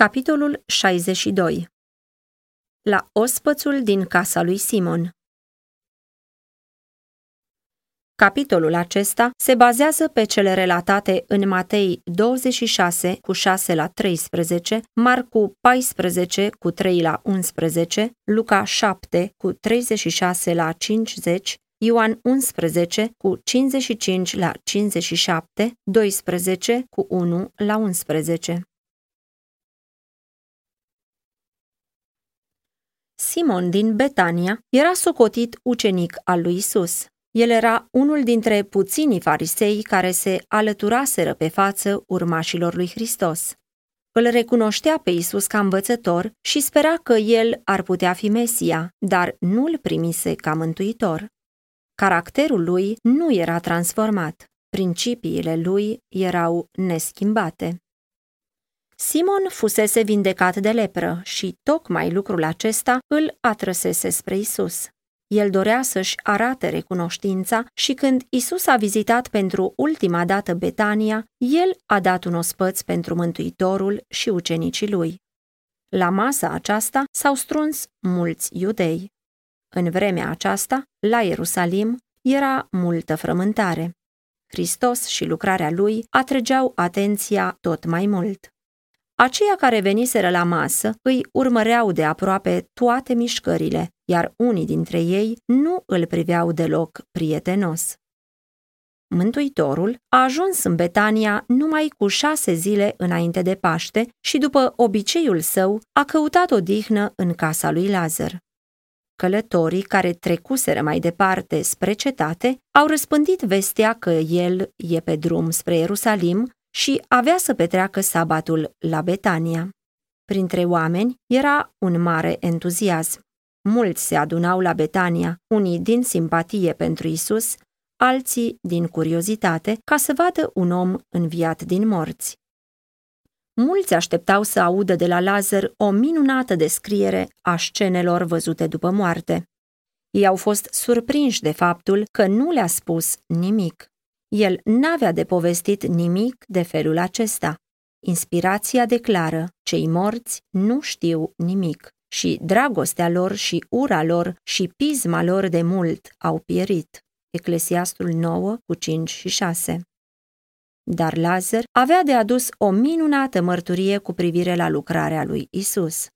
Capitolul 62 La ospățul din casa lui Simon Capitolul acesta se bazează pe cele relatate în Matei 26 cu 6 la 13, Marcu 14 cu 3 la 11, Luca 7 cu 36 la 50, Ioan 11 cu 55 la 57, 12 cu 1 la 11. Simon din Betania era socotit ucenic al lui Isus. El era unul dintre puținii farisei care se alăturaseră pe față urmașilor lui Hristos. Îl recunoștea pe Isus ca învățător și spera că el ar putea fi Mesia, dar nu îl primise ca mântuitor. Caracterul lui nu era transformat, principiile lui erau neschimbate. Simon fusese vindecat de lepră și tocmai lucrul acesta îl atrăsese spre Isus. El dorea să-și arate recunoștința și când Isus a vizitat pentru ultima dată Betania, el a dat un ospăț pentru Mântuitorul și ucenicii lui. La masa aceasta s-au strâns mulți iudei. În vremea aceasta, la Ierusalim, era multă frământare. Hristos și lucrarea lui atrăgeau atenția tot mai mult. Aceia care veniseră la masă îi urmăreau de aproape toate mișcările, iar unii dintre ei nu îl priveau deloc prietenos. Mântuitorul a ajuns în Betania numai cu șase zile înainte de Paște și după obiceiul său a căutat o dihnă în casa lui Lazar. Călătorii care trecuseră mai departe spre cetate au răspândit vestea că el e pe drum spre Ierusalim și avea să petreacă sabatul la Betania. Printre oameni era un mare entuziasm. Mulți se adunau la Betania, unii din simpatie pentru Isus, alții din curiozitate, ca să vadă un om înviat din morți. Mulți așteptau să audă de la Lazar o minunată descriere a scenelor văzute după moarte. Ei au fost surprinși de faptul că nu le-a spus nimic. El n-avea de povestit nimic de felul acesta. Inspirația declară, cei morți nu știu nimic și dragostea lor și ura lor și pisma lor de mult au pierit. Eclesiastul 9 cu 5 și 6 Dar Lazar avea de adus o minunată mărturie cu privire la lucrarea lui Isus.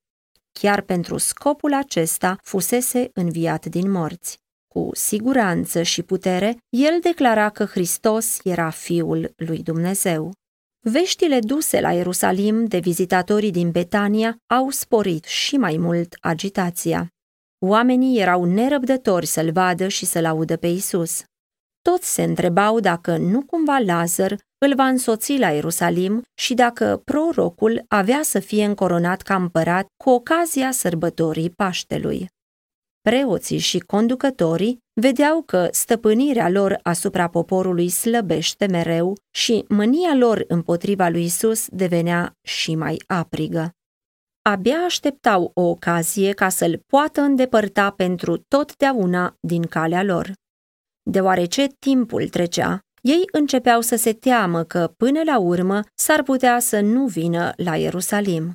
Chiar pentru scopul acesta fusese înviat din morți. Cu siguranță și putere, el declara că Hristos era Fiul lui Dumnezeu. Veștile duse la Ierusalim de vizitatorii din Betania au sporit și mai mult agitația. Oamenii erau nerăbdători să-l vadă și să-l audă pe Isus. Toți se întrebau dacă nu cumva Lazar îl va însoți la Ierusalim și dacă prorocul avea să fie încoronat ca împărat cu ocazia sărbătorii Paștelui. Preoții și conducătorii vedeau că stăpânirea lor asupra poporului slăbește mereu și mânia lor împotriva lui Isus devenea și mai aprigă. Abia așteptau o ocazie ca să-l poată îndepărta pentru totdeauna din calea lor. Deoarece timpul trecea, ei începeau să se teamă că, până la urmă, s-ar putea să nu vină la Ierusalim.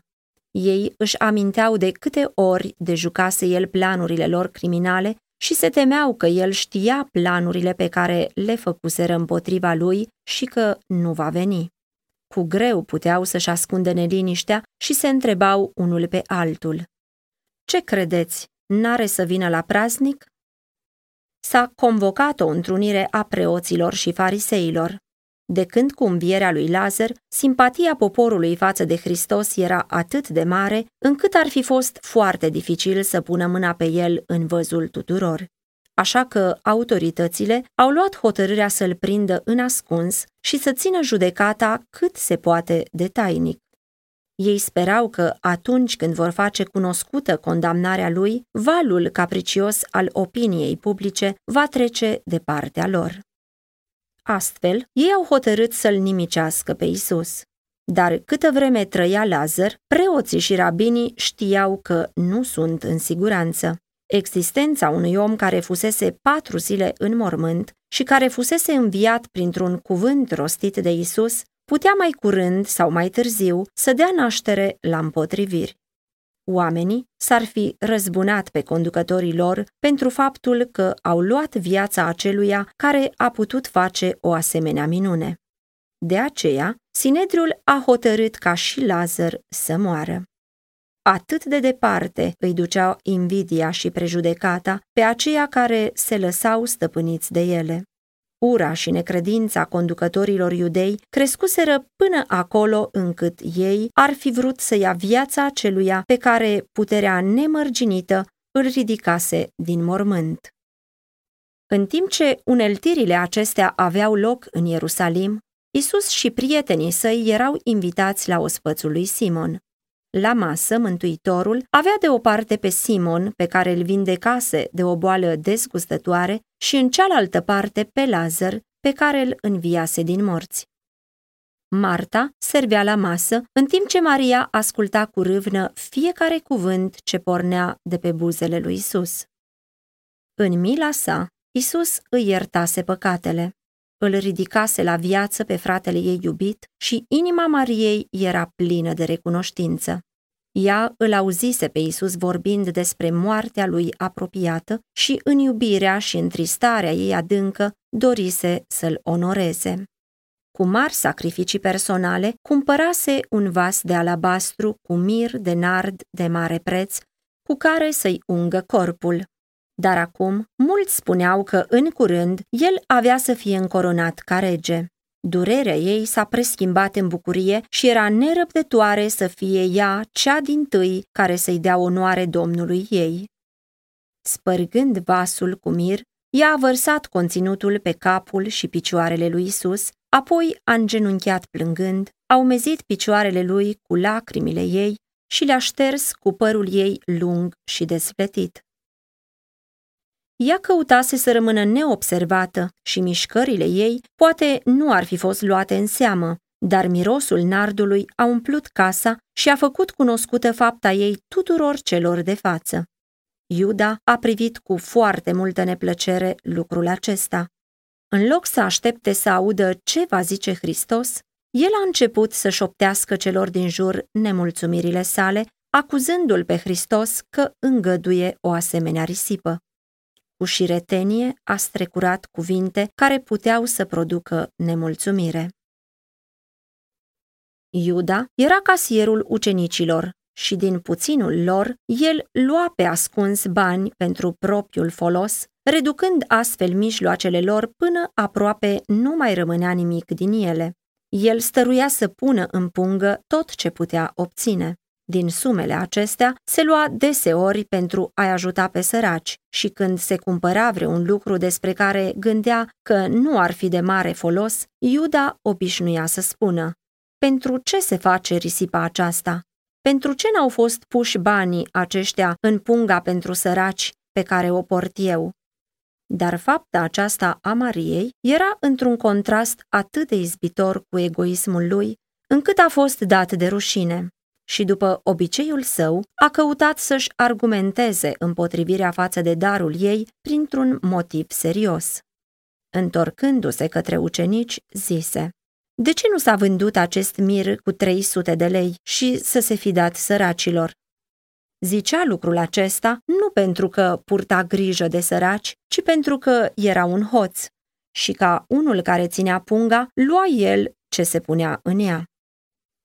Ei își aminteau de câte ori de jucase el planurile lor criminale și se temeau că el știa planurile pe care le făcuseră împotriva lui și că nu va veni. Cu greu puteau să-și ascundă neliniștea și se întrebau unul pe altul. Ce credeți, n-are să vină la praznic? S-a convocat o întrunire a preoților și fariseilor. De când cu învierea lui Lazar, simpatia poporului față de Hristos era atât de mare, încât ar fi fost foarte dificil să pună mâna pe el în văzul tuturor. Așa că autoritățile au luat hotărârea să-l prindă în ascuns și să țină judecata cât se poate de tainic. Ei sperau că atunci când vor face cunoscută condamnarea lui, valul capricios al opiniei publice va trece de partea lor. Astfel, ei au hotărât să-l nimicească pe Isus. Dar câtă vreme trăia Lazar, preoții și rabinii știau că nu sunt în siguranță. Existența unui om care fusese patru zile în mormânt și care fusese înviat printr-un cuvânt rostit de Isus putea mai curând sau mai târziu să dea naștere la împotriviri. Oamenii s-ar fi răzbunat pe conducătorii lor pentru faptul că au luat viața aceluia care a putut face o asemenea minune. De aceea, Sinedriul a hotărât ca și Lazar să moară. Atât de departe îi duceau invidia și prejudecata pe aceia care se lăsau stăpâniți de ele. Ura și necredința conducătorilor iudei crescuseră până acolo încât ei ar fi vrut să ia viața celuia pe care puterea nemărginită îl ridicase din mormânt. În timp ce uneltirile acestea aveau loc în Ierusalim, Isus și prietenii săi erau invitați la ospățul lui Simon. La masă, Mântuitorul avea de o parte pe Simon, pe care îl vindecase de o boală dezgustătoare, și în cealaltă parte pe Lazar, pe care îl înviase din morți. Marta servea la masă, în timp ce Maria asculta cu râvnă fiecare cuvânt ce pornea de pe buzele lui Isus. În mila sa, Isus îi iertase păcatele îl ridicase la viață pe fratele ei iubit și inima Mariei era plină de recunoștință. Ea îl auzise pe Isus vorbind despre moartea lui apropiată și în iubirea și întristarea ei adâncă dorise să-l onoreze. Cu mari sacrificii personale, cumpărase un vas de alabastru cu mir de nard de mare preț, cu care să-i ungă corpul. Dar acum, mulți spuneau că în curând el avea să fie încoronat ca rege. Durerea ei s-a preschimbat în bucurie și era nerăbdătoare să fie ea cea din tâi care să-i dea onoare Domnului ei. Spărgând vasul cu mir, ea a vărsat conținutul pe capul și picioarele lui Isus, apoi a îngenunchiat plângând, a umezit picioarele lui cu lacrimile ei și le-a șters cu părul ei lung și desfletit. Ea căutase să rămână neobservată și mișcările ei poate nu ar fi fost luate în seamă, dar mirosul nardului a umplut casa și a făcut cunoscută fapta ei tuturor celor de față. Iuda a privit cu foarte multă neplăcere lucrul acesta. În loc să aștepte să audă ce va zice Hristos, el a început să șoptească celor din jur nemulțumirile sale, acuzându-l pe Hristos că îngăduie o asemenea risipă. Cu șiretenie a strecurat cuvinte care puteau să producă nemulțumire. Iuda era casierul ucenicilor și din puținul lor el lua pe ascuns bani pentru propriul folos, reducând astfel mijloacele lor până aproape nu mai rămânea nimic din ele. El stăruia să pună în pungă tot ce putea obține. Din sumele acestea se lua deseori pentru a-i ajuta pe săraci și când se cumpăra vreun lucru despre care gândea că nu ar fi de mare folos, Iuda obișnuia să spună Pentru ce se face risipa aceasta? Pentru ce n-au fost puși banii aceștia în punga pentru săraci pe care o port eu? Dar fapta aceasta a Mariei era într-un contrast atât de izbitor cu egoismul lui, încât a fost dat de rușine și după obiceiul său a căutat să-și argumenteze împotrivirea față de darul ei printr-un motiv serios. Întorcându-se către ucenici, zise, De ce nu s-a vândut acest mir cu 300 de lei și să se fi dat săracilor? Zicea lucrul acesta nu pentru că purta grijă de săraci, ci pentru că era un hoț și ca unul care ținea punga, lua el ce se punea în ea.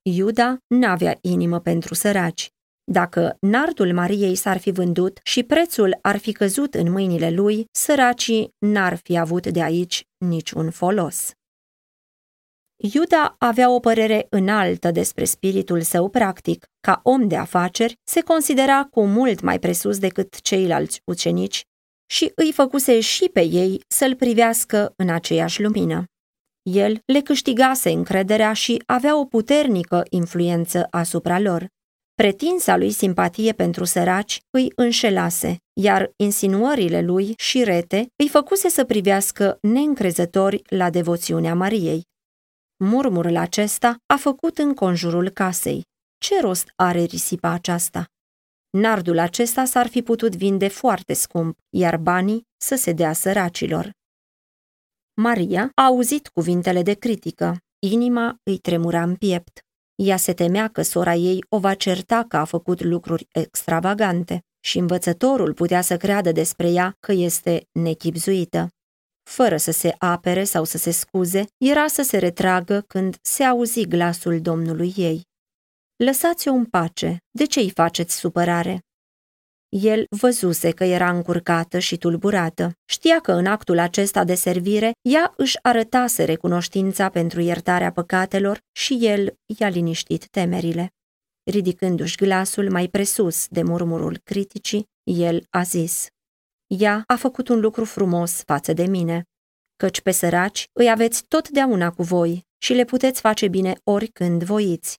Iuda n-avea inimă pentru săraci. Dacă nardul Mariei s-ar fi vândut și prețul ar fi căzut în mâinile lui, săracii n-ar fi avut de aici niciun folos. Iuda avea o părere înaltă despre spiritul său practic. Ca om de afaceri, se considera cu mult mai presus decât ceilalți ucenici și îi făcuse și pe ei să-l privească în aceeași lumină. El le câștigase încrederea și avea o puternică influență asupra lor. Pretinsa lui simpatie pentru săraci îi înșelase, iar insinuările lui și rete îi făcuse să privească neîncrezători la devoțiunea Mariei. Murmurul acesta a făcut în conjurul casei. Ce rost are risipa aceasta? Nardul acesta s-ar fi putut vinde foarte scump, iar banii să se dea săracilor. Maria a auzit cuvintele de critică. inima îi tremura în piept. Ea se temea că sora ei o va certa că a făcut lucruri extravagante și învățătorul putea să creadă despre ea că este nechipzuită. Fără să se apere sau să se scuze, era să se retragă când se auzi glasul Domnului ei. Lăsați-o în pace, de ce îi faceți supărare? El văzuse că era încurcată și tulburată. Știa că în actul acesta de servire ea își arătase recunoștința pentru iertarea păcatelor și el i-a liniștit temerile. Ridicându-și glasul mai presus de murmurul criticii, el a zis, Ea a făcut un lucru frumos față de mine, căci pe săraci îi aveți totdeauna cu voi și le puteți face bine oricând voiți.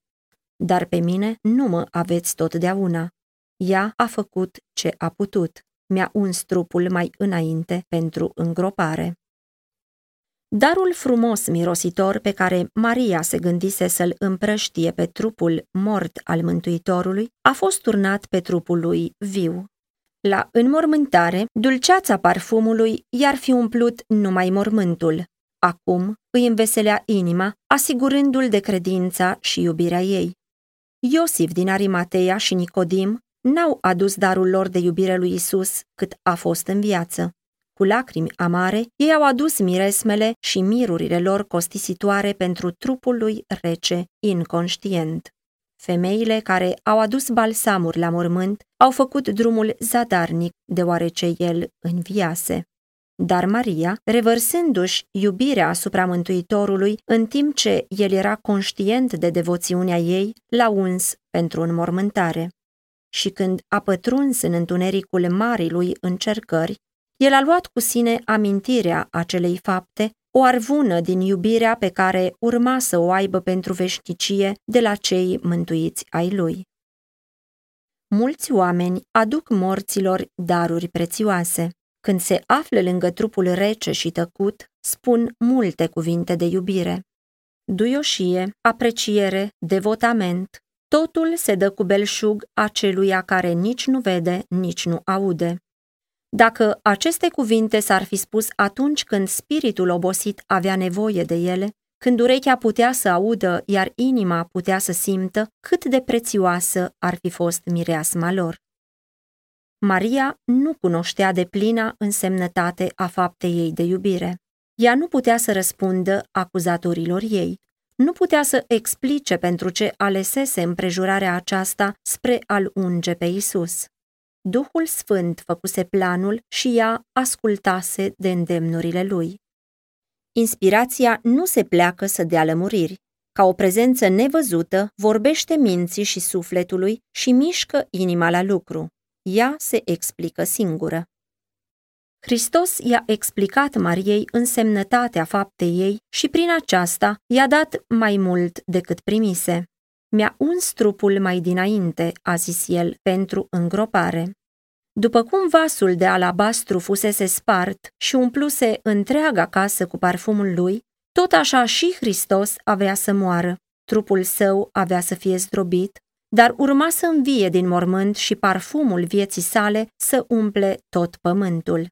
Dar pe mine nu mă aveți totdeauna. Ea a făcut ce a putut. Mi-a uns trupul mai înainte pentru îngropare. Darul frumos mirositor pe care Maria se gândise să-l împrăștie pe trupul mort al Mântuitorului a fost turnat pe trupul lui viu. La înmormântare, dulceața parfumului i-ar fi umplut numai mormântul. Acum îi înveselea inima, asigurându-l de credința și iubirea ei. Iosif din Arimatea și Nicodim n-au adus darul lor de iubire lui Isus cât a fost în viață. Cu lacrimi amare, ei au adus miresmele și mirurile lor costisitoare pentru trupul lui rece, inconștient. Femeile care au adus balsamuri la mormânt au făcut drumul zadarnic, deoarece el înviase. Dar Maria, revărsându-și iubirea asupra Mântuitorului, în timp ce el era conștient de devoțiunea ei, l-a uns pentru înmormântare. Și când a pătruns în întunericul marii lui încercări, el a luat cu sine amintirea acelei fapte, o arvună din iubirea pe care urma să o aibă pentru veșnicie de la cei mântuiți ai lui. Mulți oameni aduc morților daruri prețioase. Când se află lângă trupul rece și tăcut, spun multe cuvinte de iubire. Duioșie, apreciere, devotament, totul se dă cu belșug aceluia care nici nu vede, nici nu aude. Dacă aceste cuvinte s-ar fi spus atunci când spiritul obosit avea nevoie de ele, când urechea putea să audă, iar inima putea să simtă cât de prețioasă ar fi fost mireasma lor. Maria nu cunoștea de plina însemnătate a faptei ei de iubire. Ea nu putea să răspundă acuzatorilor ei, nu putea să explice pentru ce alesese împrejurarea aceasta spre a-l unge pe Isus. Duhul Sfânt făcuse planul și ea ascultase de îndemnurile lui. Inspirația nu se pleacă să dea lămuriri. Ca o prezență nevăzută, vorbește minții și sufletului și mișcă inima la lucru. Ea se explică singură. Hristos i-a explicat Mariei însemnătatea faptei ei și prin aceasta i-a dat mai mult decât primise. Mi-a uns trupul mai dinainte, a zis el, pentru îngropare. După cum vasul de alabastru fusese spart și umpluse întreaga casă cu parfumul lui, tot așa și Hristos avea să moară. Trupul său avea să fie zdrobit, dar urma să învie din mormânt și parfumul vieții sale să umple tot pământul.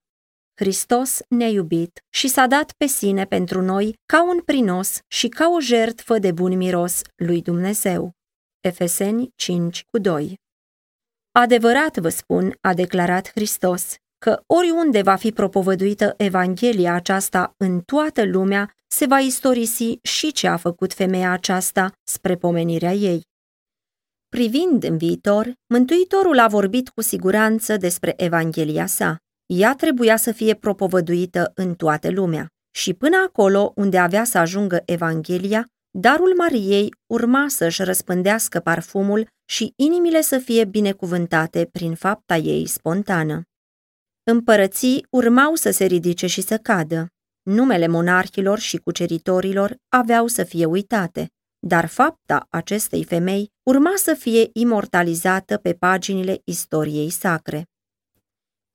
Hristos ne-a iubit și s-a dat pe sine pentru noi ca un prinos și ca o jertfă de bun miros lui Dumnezeu. Efeseni 5 cu 2 Adevărat vă spun, a declarat Hristos, că oriunde va fi propovăduită Evanghelia aceasta în toată lumea, se va istorisi și ce a făcut femeia aceasta spre pomenirea ei. Privind în viitor, Mântuitorul a vorbit cu siguranță despre Evanghelia sa. Ea trebuia să fie propovăduită în toată lumea. Și până acolo unde avea să ajungă Evanghelia, darul Mariei urma să-și răspândească parfumul și inimile să fie binecuvântate prin fapta ei spontană. Împărății urmau să se ridice și să cadă. Numele monarhilor și cuceritorilor aveau să fie uitate, dar fapta acestei femei urma să fie imortalizată pe paginile istoriei sacre.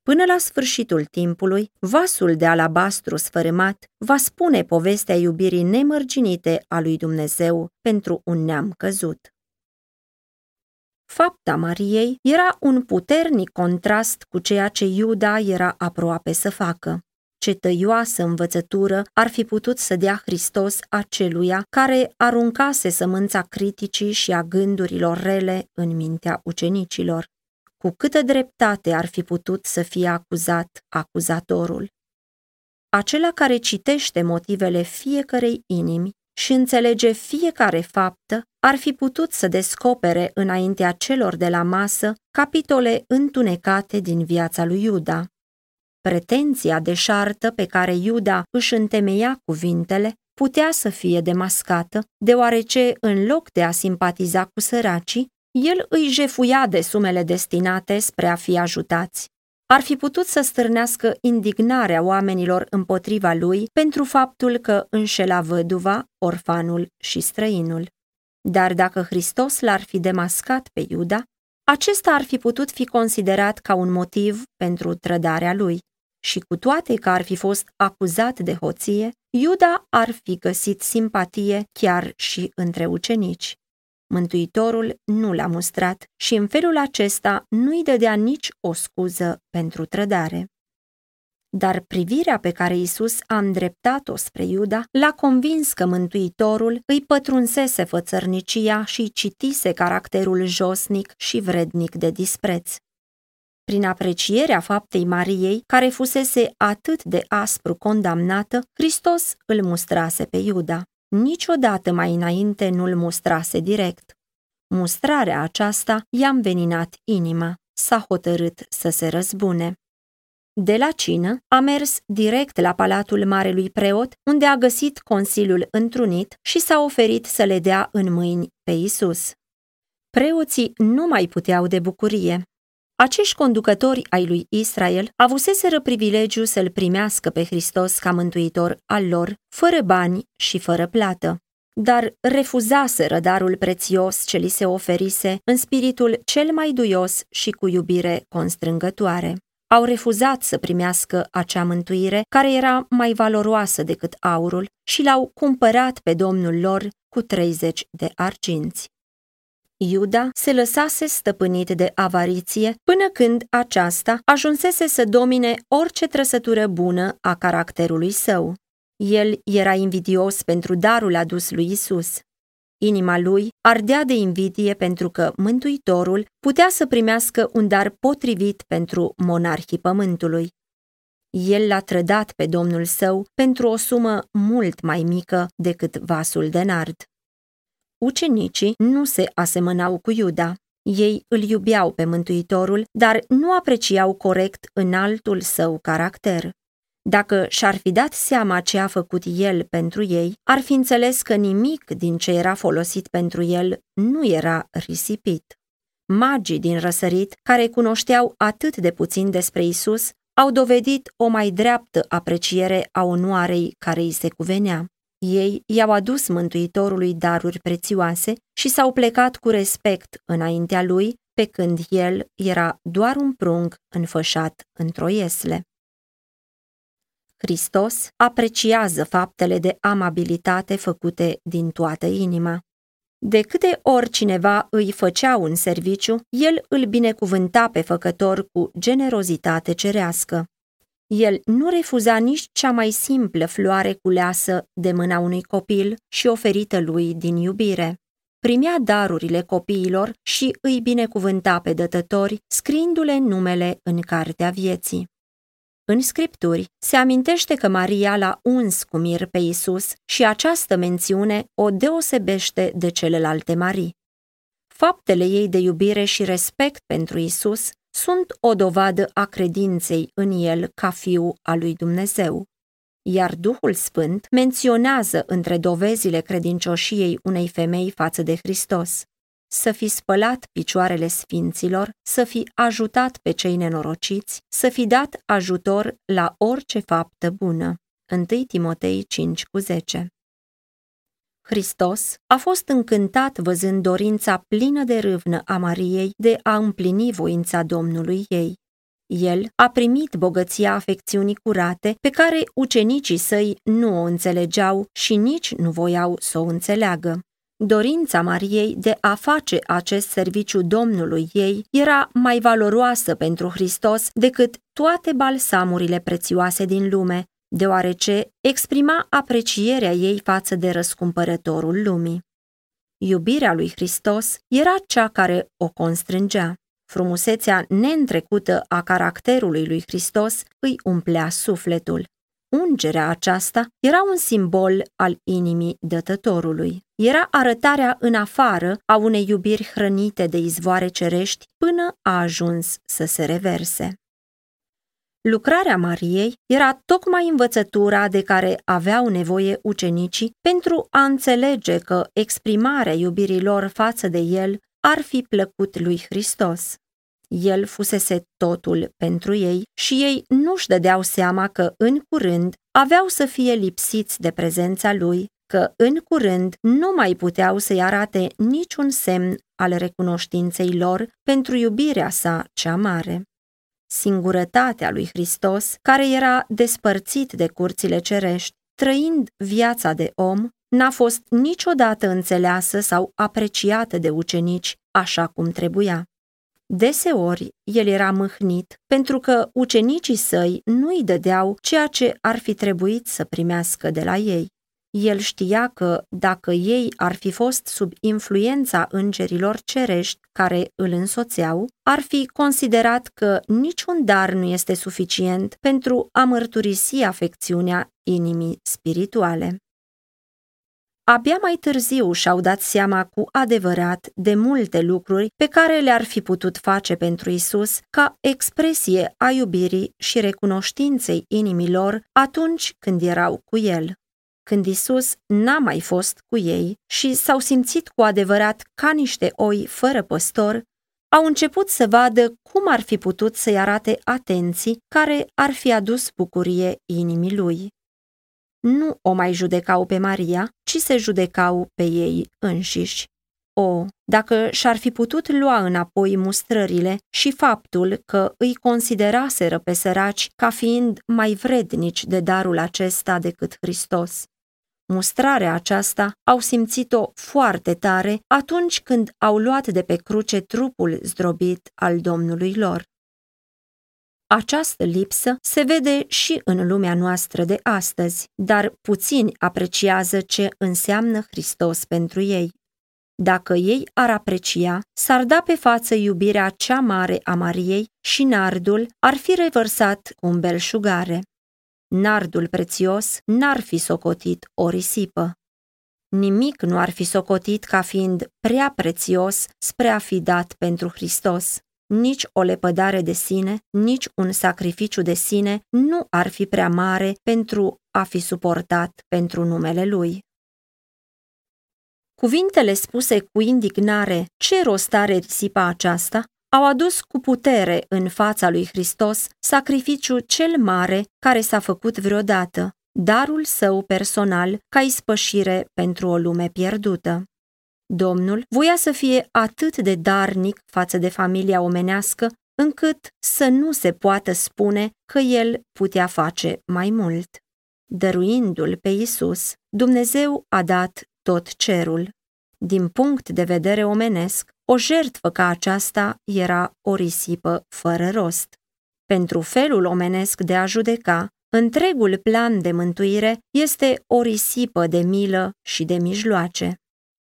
Până la sfârșitul timpului, vasul de alabastru sfărâmat va spune povestea iubirii nemărginite a lui Dumnezeu pentru un neam căzut. Fapta Mariei era un puternic contrast cu ceea ce Iuda era aproape să facă. ce tăioasă învățătură ar fi putut să dea Hristos aceluia care aruncase sămânța criticii și a gândurilor rele în mintea ucenicilor. Cu câtă dreptate ar fi putut să fie acuzat acuzatorul. Acela care citește motivele fiecărei inimi și înțelege fiecare faptă, ar fi putut să descopere înaintea celor de la masă capitole întunecate din viața lui Iuda. Pretenția deșartă pe care Iuda își întemeia cuvintele putea să fie demascată, deoarece, în loc de a simpatiza cu săracii, el îi jefuia de sumele destinate spre a fi ajutați. Ar fi putut să stârnească indignarea oamenilor împotriva lui pentru faptul că înșela văduva, orfanul și străinul. Dar dacă Hristos l-ar fi demascat pe Iuda, acesta ar fi putut fi considerat ca un motiv pentru trădarea lui. Și cu toate că ar fi fost acuzat de hoție, Iuda ar fi găsit simpatie chiar și între ucenici. Mântuitorul nu l-a mustrat și în felul acesta nu-i dădea nici o scuză pentru trădare. Dar privirea pe care Isus a îndreptat-o spre Iuda l-a convins că Mântuitorul îi pătrunsese fățărnicia și citise caracterul josnic și vrednic de dispreț. Prin aprecierea faptei Mariei, care fusese atât de aspru condamnată, Hristos îl mustrase pe Iuda. Niciodată mai înainte nu-l mustrase direct. Mustrarea aceasta i-a înveninat inima, s-a hotărât să se răzbune. De la cină a mers direct la palatul marelui preot, unde a găsit consiliul întrunit și s-a oferit să le dea în mâini pe Isus. Preoții nu mai puteau de bucurie. Acești conducători ai lui Israel avuseseră privilegiu să-L primească pe Hristos ca mântuitor al lor, fără bani și fără plată. Dar refuzaseră darul prețios ce li se oferise în spiritul cel mai duios și cu iubire constrângătoare. Au refuzat să primească acea mântuire care era mai valoroasă decât aurul și l-au cumpărat pe domnul lor cu 30 de arginți. Iuda se lăsase stăpânit de avariție până când aceasta ajunsese să domine orice trăsătură bună a caracterului său. El era invidios pentru darul adus lui Isus. Inima lui ardea de invidie pentru că Mântuitorul putea să primească un dar potrivit pentru monarhii pământului. El l-a trădat pe domnul său pentru o sumă mult mai mică decât vasul de nard. Ucenicii nu se asemănau cu Iuda. Ei îl iubeau pe Mântuitorul, dar nu apreciau corect înaltul său caracter. Dacă și-ar fi dat seama ce a făcut el pentru ei, ar fi înțeles că nimic din ce era folosit pentru el nu era risipit. Magii din răsărit, care cunoșteau atât de puțin despre Isus, au dovedit o mai dreaptă apreciere a onoarei care îi se cuvenea. Ei i-au adus Mântuitorului daruri prețioase și s-au plecat cu respect înaintea lui, pe când el era doar un prung înfășat într-o iesle. Hristos apreciază faptele de amabilitate făcute din toată inima. De câte ori cineva îi făcea un serviciu, el îl binecuvânta pe făcător cu generozitate cerească. El nu refuza nici cea mai simplă floare culeasă de mâna unui copil și oferită lui din iubire. Primea darurile copiilor și îi binecuvânta pe dătători, scriindu-le numele în cartea vieții. În scripturi se amintește că Maria l-a uns cu mir pe Isus și această mențiune o deosebește de celelalte Marii. Faptele ei de iubire și respect pentru Isus sunt o dovadă a credinței în el ca fiu al lui Dumnezeu. Iar Duhul Sfânt menționează între dovezile credincioșiei unei femei față de Hristos să fi spălat picioarele sfinților, să fi ajutat pe cei nenorociți, să fi dat ajutor la orice faptă bună. 1 Timotei 5 cu 10 Hristos a fost încântat văzând dorința plină de râvnă a Mariei de a împlini voința Domnului ei. El a primit bogăția afecțiunii curate pe care ucenicii săi nu o înțelegeau și nici nu voiau să o înțeleagă. Dorința Mariei de a face acest serviciu Domnului ei era mai valoroasă pentru Hristos decât toate balsamurile prețioase din lume deoarece exprima aprecierea ei față de răscumpărătorul lumii. Iubirea lui Hristos era cea care o constrângea. Frumusețea neîntrecută a caracterului lui Hristos îi umplea sufletul. Ungerea aceasta era un simbol al inimii dătătorului. Era arătarea în afară a unei iubiri hrănite de izvoare cerești până a ajuns să se reverse. Lucrarea Mariei era tocmai învățătura de care aveau nevoie ucenicii pentru a înțelege că exprimarea iubirii lor față de el ar fi plăcut lui Hristos. El fusese totul pentru ei și ei nu-și dădeau seama că în curând aveau să fie lipsiți de prezența lui, că în curând nu mai puteau să-i arate niciun semn al recunoștinței lor pentru iubirea sa cea mare. Singurătatea lui Hristos, care era despărțit de curțile cerești, trăind viața de om, n-a fost niciodată înțeleasă sau apreciată de ucenici așa cum trebuia. Deseori el era mâhnit pentru că ucenicii săi nu îi dădeau ceea ce ar fi trebuit să primească de la ei. El știa că, dacă ei ar fi fost sub influența îngerilor cerești care îl însoțeau, ar fi considerat că niciun dar nu este suficient pentru a mărturisi afecțiunea inimii spirituale. Abia mai târziu și-au dat seama cu adevărat de multe lucruri pe care le-ar fi putut face pentru Isus ca expresie a iubirii și recunoștinței inimilor atunci când erau cu El. Când Isus n-a mai fost cu ei și s-au simțit cu adevărat ca niște oi fără păstor, au început să vadă cum ar fi putut să-i arate atenții care ar fi adus bucurie inimii lui nu o mai judecau pe Maria, ci se judecau pe ei înșiși. O, dacă și-ar fi putut lua înapoi mustrările și faptul că îi consideraseră pe săraci ca fiind mai vrednici de darul acesta decât Hristos. Mustrarea aceasta au simțit-o foarte tare atunci când au luat de pe cruce trupul zdrobit al Domnului lor. Această lipsă se vede și în lumea noastră de astăzi, dar puțini apreciază ce înseamnă Hristos pentru ei. Dacă ei ar aprecia, s-ar da pe față iubirea cea mare a Mariei și nardul ar fi revărsat cu un belșugare. Nardul prețios n-ar fi socotit o risipă. Nimic nu ar fi socotit ca fiind prea prețios spre a fi dat pentru Hristos nici o lepădare de sine, nici un sacrificiu de sine nu ar fi prea mare pentru a fi suportat pentru numele lui. Cuvintele spuse cu indignare, ce rost are risipa aceasta, au adus cu putere în fața lui Hristos sacrificiul cel mare care s-a făcut vreodată, darul său personal ca ispășire pentru o lume pierdută. Domnul voia să fie atât de darnic față de familia omenească, încât să nu se poată spune că el putea face mai mult. Dăruindu-l pe Isus, Dumnezeu a dat tot cerul. Din punct de vedere omenesc, o jertfă ca aceasta era o risipă fără rost. Pentru felul omenesc de a judeca, întregul plan de mântuire este o risipă de milă și de mijloace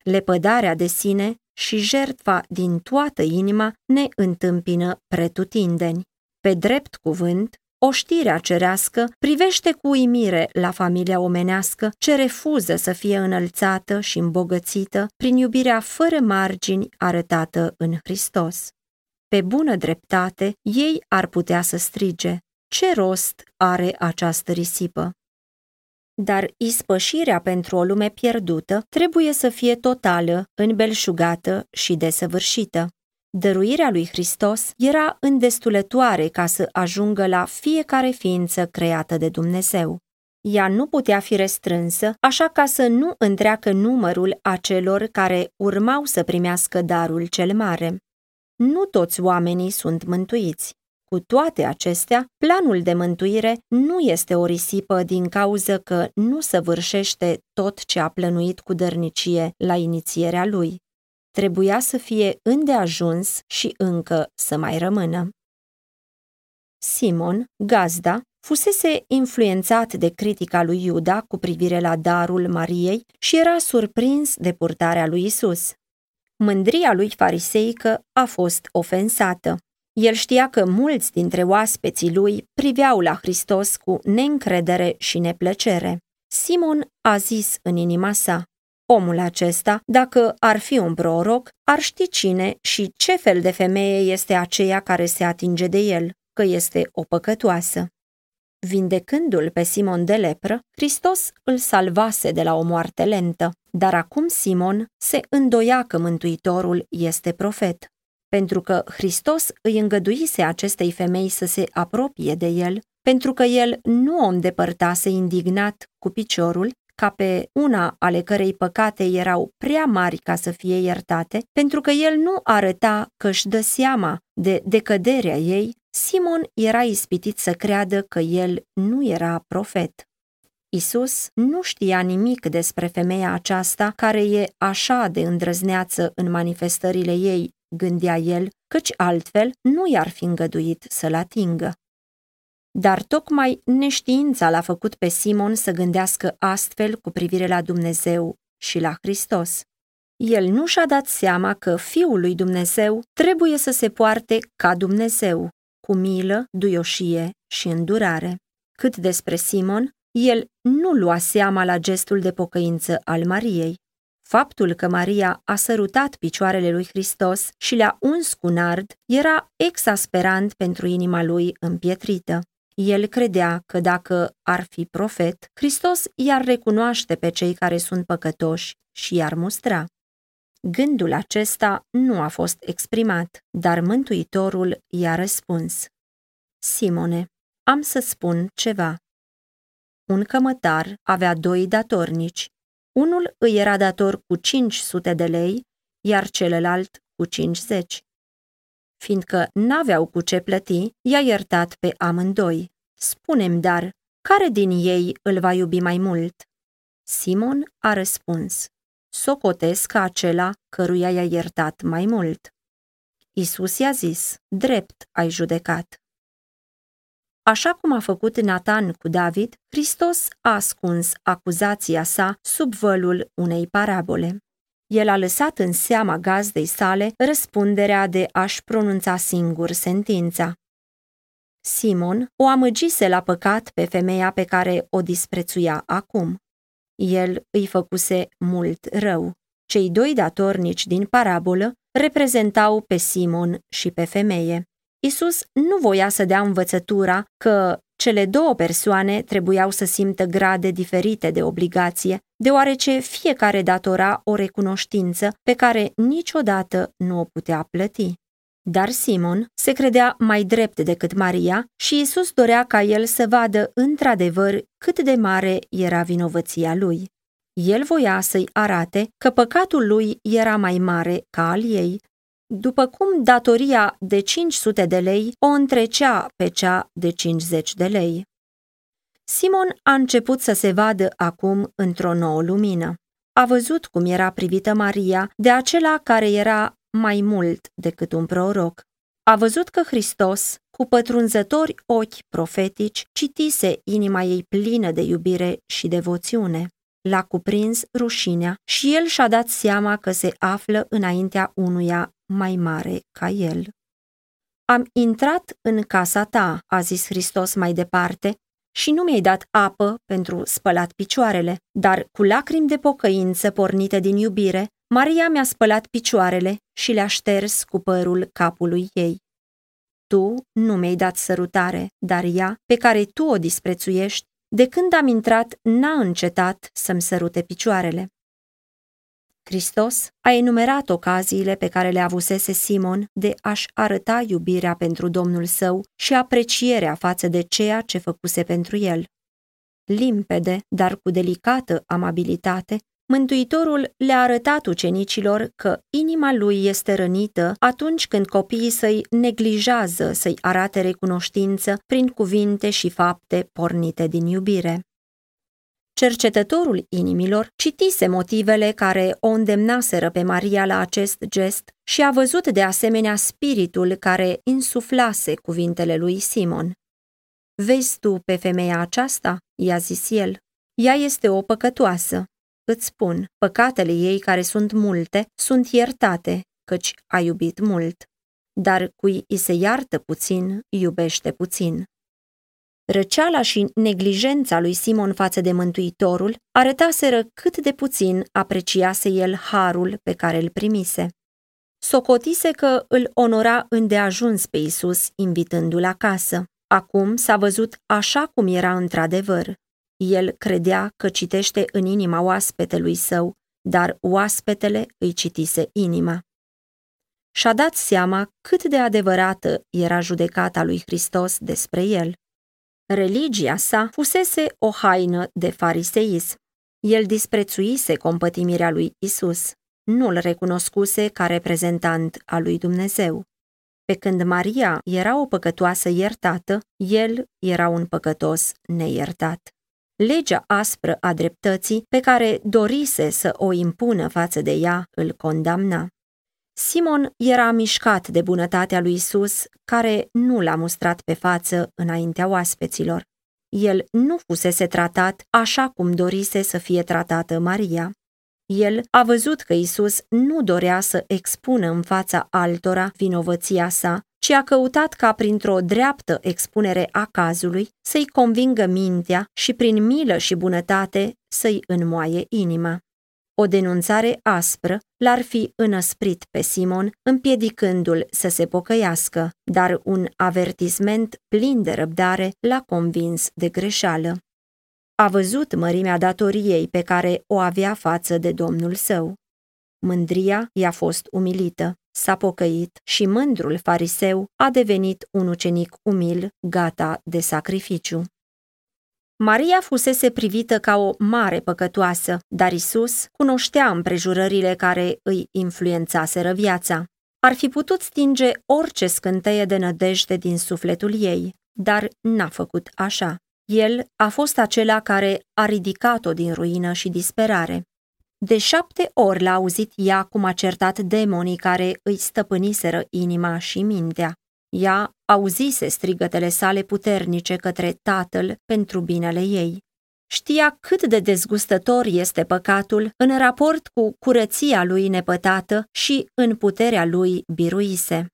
lepădarea de sine și jertfa din toată inima ne întâmpină pretutindeni. Pe drept cuvânt, Oștirea cerească privește cu uimire la familia omenească ce refuză să fie înălțată și îmbogățită prin iubirea fără margini arătată în Hristos. Pe bună dreptate, ei ar putea să strige, ce rost are această risipă? Dar ispășirea pentru o lume pierdută trebuie să fie totală, înbelșugată și desăvârșită. Dăruirea lui Hristos era îndestulătoare ca să ajungă la fiecare ființă creată de Dumnezeu. Ea nu putea fi restrânsă, așa ca să nu întreacă numărul acelor care urmau să primească darul cel mare. Nu toți oamenii sunt mântuiți. Cu toate acestea, planul de mântuire nu este o risipă din cauză că nu săvârșește tot ce a plănuit cu dărnicie la inițierea lui. Trebuia să fie îndeajuns și încă să mai rămână. Simon, gazda, fusese influențat de critica lui Iuda cu privire la darul Mariei și era surprins de purtarea lui Isus. Mândria lui fariseică a fost ofensată. El știa că mulți dintre oaspeții lui priveau la Hristos cu neîncredere și neplăcere. Simon a zis în inima sa, Omul acesta, dacă ar fi un proroc, ar ști cine și ce fel de femeie este aceea care se atinge de el, că este o păcătoasă. Vindecându-l pe Simon de lepră, Hristos îl salvase de la o moarte lentă, dar acum Simon se îndoia că Mântuitorul este profet. Pentru că Hristos îi îngăduise acestei femei să se apropie de el, pentru că el nu o îndepărtase indignat cu piciorul, ca pe una ale cărei păcate erau prea mari ca să fie iertate, pentru că el nu arăta că își dă seama de decăderea ei, Simon era ispitit să creadă că el nu era profet. Isus nu știa nimic despre femeia aceasta care e așa de îndrăzneață în manifestările ei, gândea el, căci altfel nu i-ar fi îngăduit să-l atingă. Dar tocmai neștiința l-a făcut pe Simon să gândească astfel cu privire la Dumnezeu și la Hristos. El nu și-a dat seama că Fiul lui Dumnezeu trebuie să se poarte ca Dumnezeu, cu milă, duioșie și îndurare. Cât despre Simon, el nu lua seama la gestul de pocăință al Mariei. Faptul că Maria a sărutat picioarele lui Hristos și le-a uns cu nard era exasperant pentru inima lui împietrită. El credea că dacă ar fi profet, Hristos i-ar recunoaște pe cei care sunt păcătoși și i-ar mustra. Gândul acesta nu a fost exprimat, dar Mântuitorul i-a răspuns. Simone, am să spun ceva. Un cămătar avea doi datornici. Unul îi era dator cu 500 de lei, iar celălalt cu 50. Fiindcă n-aveau cu ce plăti, i-a iertat pe amândoi. Spunem dar, care din ei îl va iubi mai mult? Simon a răspuns, socotesc ca acela căruia i-a iertat mai mult. Isus i-a zis, drept ai judecat. Așa cum a făcut Nathan cu David, Hristos a ascuns acuzația sa sub vălul unei parabole. El a lăsat în seama gazdei sale răspunderea de a-și pronunța singur sentința. Simon o amăgise la păcat pe femeia pe care o disprețuia acum. El îi făcuse mult rău. Cei doi datornici din parabolă reprezentau pe Simon și pe femeie. Isus nu voia să dea învățătura că cele două persoane trebuiau să simtă grade diferite de obligație, deoarece fiecare datora o recunoștință pe care niciodată nu o putea plăti. Dar Simon se credea mai drept decât Maria și Isus dorea ca el să vadă într-adevăr cât de mare era vinovăția lui. El voia să-i arate că păcatul lui era mai mare ca al ei, după cum datoria de 500 de lei o întrecea pe cea de 50 de lei. Simon a început să se vadă acum într-o nouă lumină. A văzut cum era privită Maria de acela care era mai mult decât un proroc. A văzut că Hristos, cu pătrunzători ochi profetici, citise inima ei plină de iubire și devoțiune. L-a cuprins rușinea și el și-a dat seama că se află înaintea unuia mai mare ca el. Am intrat în casa ta, a zis Hristos mai departe, și nu mi-ai dat apă pentru spălat picioarele, dar cu lacrimi de pocăință pornite din iubire, Maria mi-a spălat picioarele și le-a șters cu părul capului ei. Tu nu mi-ai dat sărutare, dar ea, pe care tu o disprețuiești, de când am intrat, n-a încetat să-mi sărute picioarele. Hristos a enumerat ocaziile pe care le avusese Simon de a-și arăta iubirea pentru Domnul său și aprecierea față de ceea ce făcuse pentru el. Limpede, dar cu delicată amabilitate, Mântuitorul le-a arătat ucenicilor că inima lui este rănită atunci când copiii săi neglijează să-i arate recunoștință prin cuvinte și fapte pornite din iubire. Cercetătorul inimilor citise motivele care o îndemnaseră pe Maria la acest gest și a văzut de asemenea spiritul care insuflase cuvintele lui Simon. Vezi tu pe femeia aceasta?" i-a zis el. Ea este o păcătoasă. Îți spun, păcatele ei care sunt multe sunt iertate, căci a iubit mult. Dar cui îi se iartă puțin, iubește puțin. Răceala și neglijența lui Simon față de Mântuitorul arătaseră cât de puțin apreciase el harul pe care îl primise. Socotise că îl onora îndeajuns pe Isus, invitându-l acasă. Acum s-a văzut așa cum era într-adevăr. El credea că citește în inima oaspetelui său, dar oaspetele îi citise inima. Și-a dat seama cât de adevărată era judecata lui Hristos despre el. Religia sa fusese o haină de fariseism. El disprețuise compătimirea lui Isus, nu-l recunoscuse ca reprezentant al lui Dumnezeu. Pe când Maria era o păcătoasă iertată, el era un păcătos neiertat. Legea aspră a dreptății pe care dorise să o impună față de ea îl condamna. Simon era mișcat de bunătatea lui Isus, care nu l-a mustrat pe față înaintea oaspeților. El nu fusese tratat așa cum dorise să fie tratată Maria. El a văzut că Isus nu dorea să expună în fața altora vinovăția sa, ci a căutat ca printr-o dreaptă expunere a cazului să-i convingă mintea și prin milă și bunătate să-i înmoaie inima. O denunțare aspră l-ar fi înăsprit pe Simon, împiedicându-l să se pocăiască, dar un avertisment plin de răbdare l-a convins de greșeală. A văzut mărimea datoriei pe care o avea față de domnul său. Mândria i-a fost umilită, s-a pocăit și mândrul fariseu a devenit un ucenic umil, gata de sacrificiu. Maria fusese privită ca o mare păcătoasă, dar Isus cunoștea împrejurările care îi influențaseră viața. Ar fi putut stinge orice scânteie de nădejde din sufletul ei, dar n-a făcut așa. El a fost acela care a ridicat-o din ruină și disperare. De șapte ori l-a auzit ea cum a certat demonii care îi stăpâniseră inima și mintea. Ea auzise strigătele sale puternice către tatăl pentru binele ei. Știa cât de dezgustător este păcatul în raport cu curăția lui nepătată și în puterea lui biruise.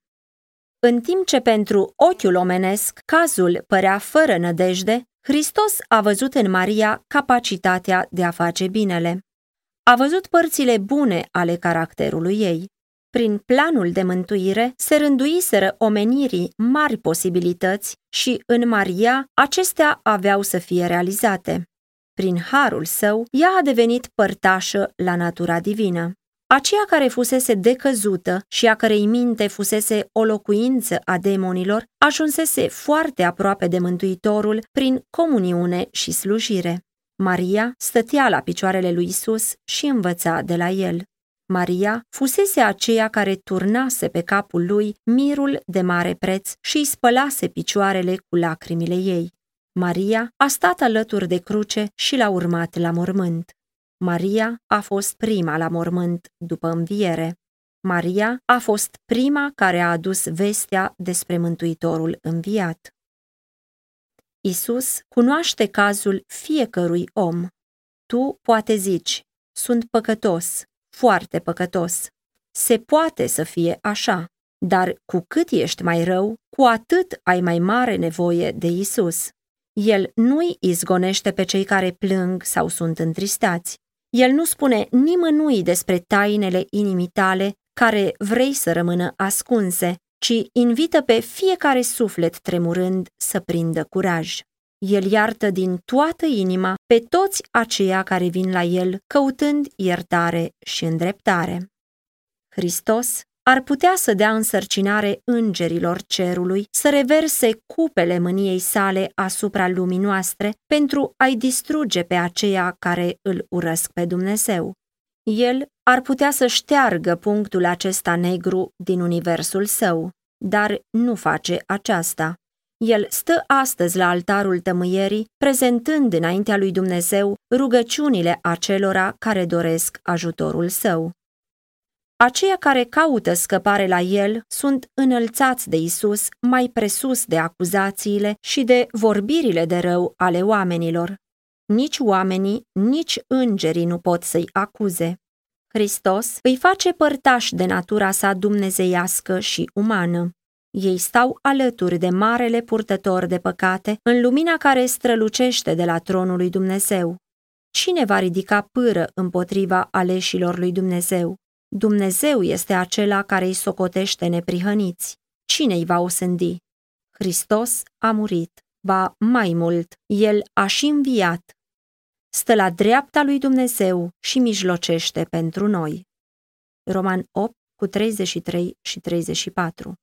În timp ce pentru ochiul omenesc cazul părea fără nădejde, Hristos a văzut în Maria capacitatea de a face binele. A văzut părțile bune ale caracterului ei. Prin planul de mântuire se rânduiseră omenirii mari posibilități și în Maria acestea aveau să fie realizate. Prin harul său, ea a devenit părtașă la natura divină. Aceea care fusese decăzută și a cărei minte fusese o locuință a demonilor, ajunsese foarte aproape de Mântuitorul prin comuniune și slujire. Maria stătea la picioarele lui Isus și învăța de la el. Maria fusese aceea care turnase pe capul lui mirul de mare preț și îi spălase picioarele cu lacrimile ei. Maria a stat alături de cruce și l-a urmat la mormânt. Maria a fost prima la mormânt după înviere. Maria a fost prima care a adus vestea despre Mântuitorul înviat. Isus cunoaște cazul fiecărui om. Tu poate zici, sunt păcătos, foarte păcătos. Se poate să fie așa, dar cu cât ești mai rău, cu atât ai mai mare nevoie de Isus. El nu-i izgonește pe cei care plâng sau sunt întristați. El nu spune nimănui despre tainele inimii tale care vrei să rămână ascunse, ci invită pe fiecare suflet tremurând să prindă curaj. El iartă din toată inima pe toți aceia care vin la el căutând iertare și îndreptare. Hristos ar putea să dea însărcinare îngerilor cerului să reverse cupele mâniei sale asupra lumii noastre pentru a-i distruge pe aceia care îl urăsc pe Dumnezeu. El ar putea să șteargă punctul acesta negru din universul său, dar nu face aceasta. El stă astăzi la altarul tămâierii, prezentând înaintea lui Dumnezeu rugăciunile acelora care doresc ajutorul său. Aceia care caută scăpare la el sunt înălțați de Isus mai presus de acuzațiile și de vorbirile de rău ale oamenilor. Nici oamenii, nici îngerii nu pot să-i acuze. Hristos îi face părtași de natura sa dumnezeiască și umană. Ei stau alături de marele purtător de păcate în lumina care strălucește de la tronul lui Dumnezeu. Cine va ridica pâră împotriva aleșilor lui Dumnezeu? Dumnezeu este acela care îi socotește neprihăniți. Cine îi va osândi? Hristos a murit. Ba mai mult, El a și înviat. Stă la dreapta lui Dumnezeu și mijlocește pentru noi. Roman 8 cu 33 și 34